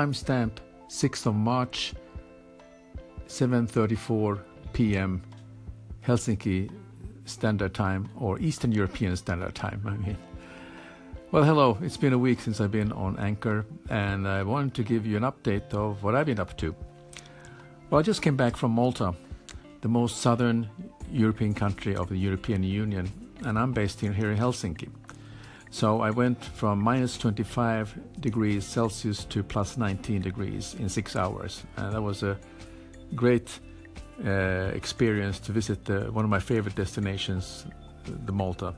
timestamp 6th of March, 7:34 p.m. Helsinki Standard Time or Eastern European Standard Time. I mean. Well, hello. It's been a week since I've been on Anchor, and I wanted to give you an update of what I've been up to. Well, I just came back from Malta, the most southern European country of the European Union, and I'm based here, here in Helsinki. So I went from minus 25 degrees Celsius to plus 19 degrees in six hours. And that was a great uh, experience to visit the, one of my favorite destinations, the Malta.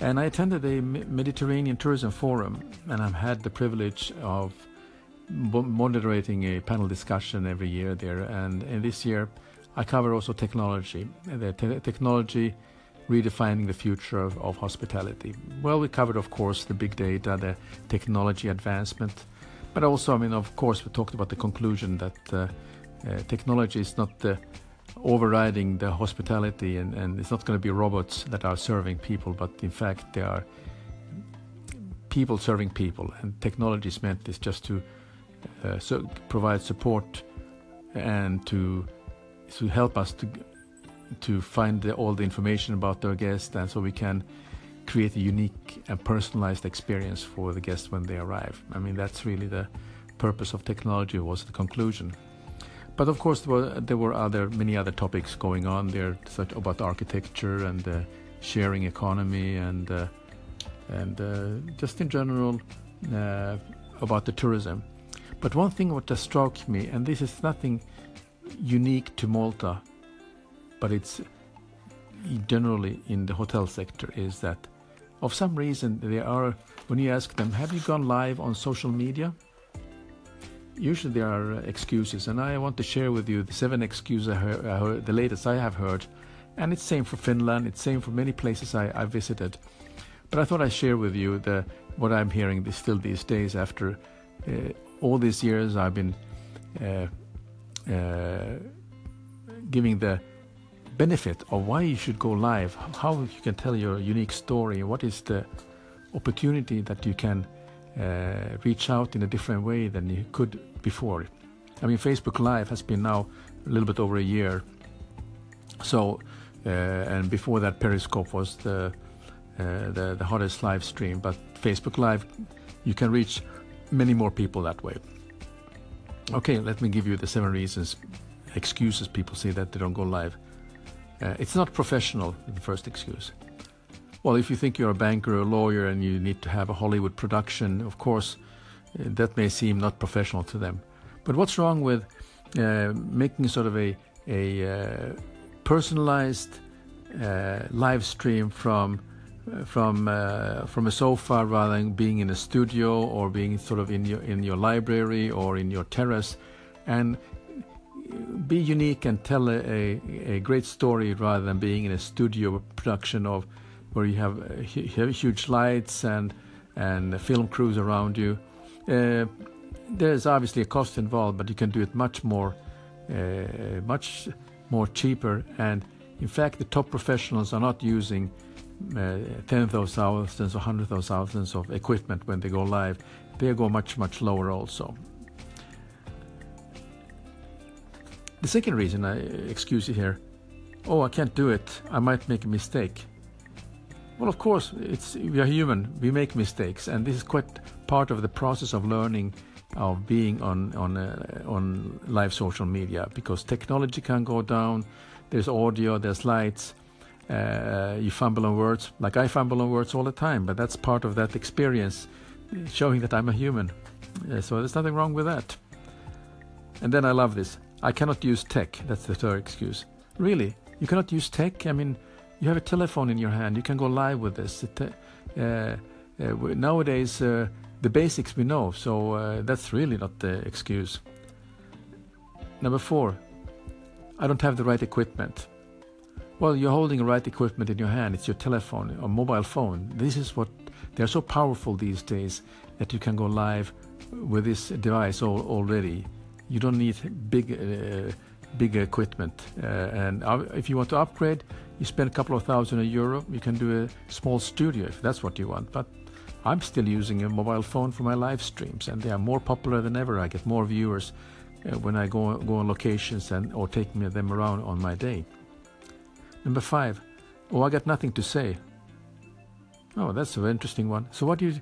And I attended a Mediterranean Tourism Forum, and I've had the privilege of moderating a panel discussion every year there. And, and this year, I cover also technology. The te- technology redefining the future of, of, hospitality. Well, we covered, of course, the big data, the technology advancement, but also, I mean, of course, we talked about the conclusion that uh, uh, technology is not uh, overriding the hospitality, and, and it's not going to be robots that are serving people, but in fact, they are people serving people, and technology is meant is just to uh, so provide support and to to help us to to find the, all the information about their guests, and so we can create a unique and personalized experience for the guests when they arrive. I mean, that's really the purpose of technology. Was the conclusion. But of course, there were, there were other many other topics going on there, such about architecture and the sharing economy and uh, and uh, just in general uh, about the tourism. But one thing what struck me, and this is nothing unique to Malta, but it's generally in the hotel sector is that of some reason they are when you ask them have you gone live on social media? Usually there are excuses and i want to share with you the seven excuses I heard, I heard, the latest i have heard. And it's same for finland it's same for many places i, I visited. But i thought i'd share with you the what i'm hearing this, still these days after uh, all these years i've been uh, uh, giving the benefit of why you should go live, how you can tell your unique story, what is the opportunity that you can uh, reach out in a different way than you could before. I mean, Facebook Live has been now a little bit over a year. So, uh, and before that, Periscope was the, uh, the the hottest live stream. But Facebook Live, you can reach many more people that way. Okay, let me give you the seven reasons, excuses people say that they don't go live. Uh, it's not professional, the first excuse. Well, if you think you're a banker or a lawyer and you need to have a Hollywood production, of course, uh, that may seem not professional to them. But what's wrong with uh, making sort of a, a uh, personalized uh, live stream from uh, from from a sofa rather than being in a studio or being sort of in your in your library or in your terrace, and be unique and tell a, a, a, great story rather than being in a studio production of where you have, uh, huge lights and and film crews around you. Uh, there's obviously a cost involved, but you can do it much more, uh, much more cheaper. And in fact, the top professionals are not using uh, tens of thousands or hundreds of thousands of equipment when they go live. They go much much lower also. The second reason I excuse you here, oh, I can't do it. I might make a mistake. Well, of course, it's we are human. We make mistakes, and this is quite part of the process of learning of being on on uh, on live social media because technology can go down. There's audio, there's lights. Uh, you fumble on words, like I fumble on words all the time, but that's part of that experience, showing that I'm a human. Uh, so there's nothing wrong with that. And then I love this. I cannot use tech. That's the third excuse. Really? You cannot use tech? I mean, you have a telephone in your hand. You can go live with this. It, uh, uh, nowadays, uh, the basics we know, so uh, that's really not the excuse. Number four, I don't have the right equipment. Well, you're holding the right equipment in your hand. It's your telephone or mobile phone. This is what they're so powerful these days that you can go live with this device already you don't need big uh, big equipment. Uh, and if you want to upgrade, you spend a couple of thousand a euro. You can do a small studio if that's what you want. But I'm still using a mobile phone for my live streams, and they are more popular than ever. I get more viewers uh, when I go go on locations and or take them around on my day. Number five, oh, I got nothing to say. Oh, that's an interesting one. So what do you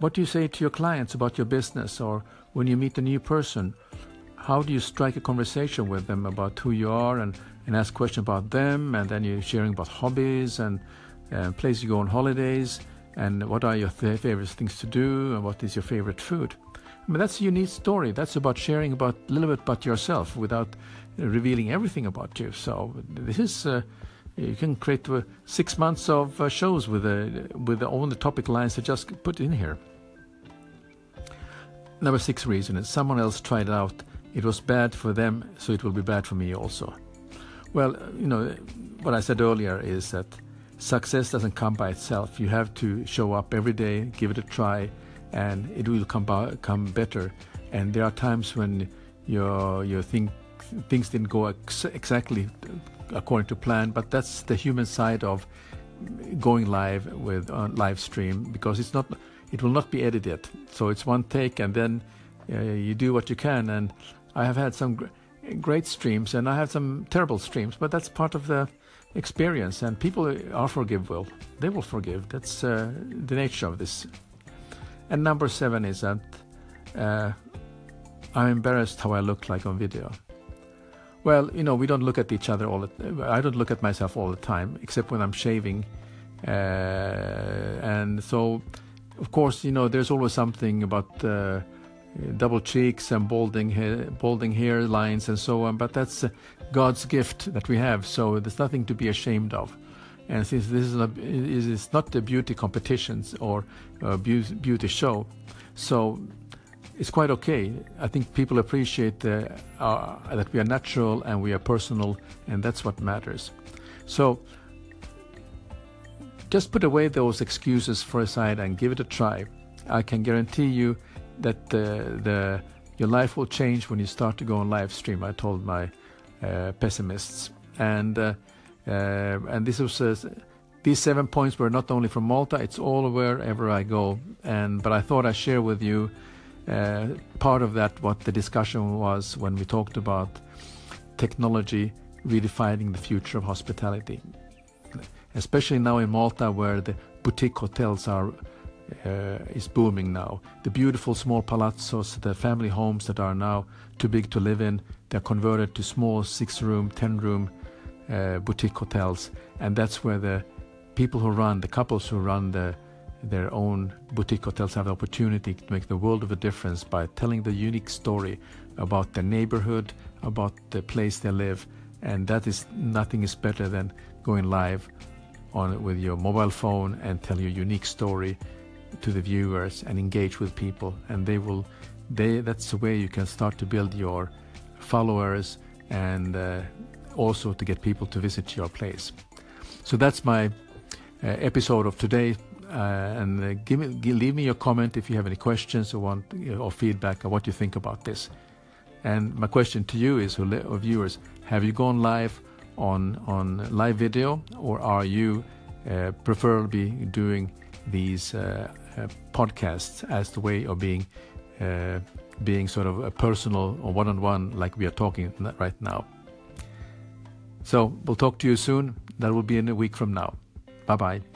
what do you say to your clients about your business, or when you meet a new person? How do you strike a conversation with them about who you are and, and ask questions about them, and then you're sharing about hobbies and uh, places you go on holidays, and what are your th- favorite things to do, and what is your favorite food? I mean, that's a unique story. That's about sharing about a little bit about yourself without uh, revealing everything about you. So this is. Uh, you can create uh, six months of uh, shows with with all the topic lines I just put in here. Number six reason is someone else tried it out. It was bad for them, so it will be bad for me also. Well, you know, what I said earlier is that success doesn't come by itself. You have to show up every day, give it a try, and it will come by, come better. And there are times when your your think things didn't go ex- exactly according to plan, but that's the human side of going live with uh, live stream because it's not it will not be edited so it's one take and then uh, you do what you can and i have had some gr- great streams and i have some terrible streams but that's part of the experience and people are forgivable. They will forgive. That's uh, the nature of this. And number seven is that uh, i'm embarrassed how i look like on video. Well, you know, we don't look at each other all the. I don't look at myself all the time, except when I'm shaving, uh, and so, of course, you know, there's always something about uh, double cheeks and balding hair, balding hairlines and so on. But that's uh, God's gift that we have, so there's nothing to be ashamed of. And since this is not, it's not a beauty competitions or a beauty show, so it's quite okay. I think people appreciate uh, that we are natural and we are personal, and that's what matters. So just put away those excuses for a side and give it a try. I can guarantee you that the, the your life will change when you start to go on live stream. I told my uh, pessimists, and uh, uh, and this was uh, these seven points were not only from Malta; it's all wherever I go. And but I thought I'd share with you uh, part of that, what the discussion was when we talked about technology redefining the future of hospitality, especially now in Malta, where the boutique hotels are uh, is booming now. The beautiful small palazzos, the family homes that are now too big to live in, they're converted to small six-room, ten-room uh, boutique hotels, and that's where the people who run, the couples who run the their own boutique hotels have the opportunity to make the world of a difference by telling the unique story about their neighborhood, about the place they live, and that is nothing is better than going live on with your mobile phone and tell your unique story to the viewers and engage with people, and they will. They that's the way you can start to build your followers and uh, also to get people to visit your place. So that's my uh, episode of today uh, and uh, give me, give, leave me your comment if you have any questions or want or feedback or what you think about this. And my question to you is, or viewers, have you gone live on on live video, or are you uh, preferably doing these uh, uh, podcasts as the way of being uh, being sort of a personal or one-on-one, like we are talking right now? So we'll talk to you soon. That will be in a week from now. Bye bye.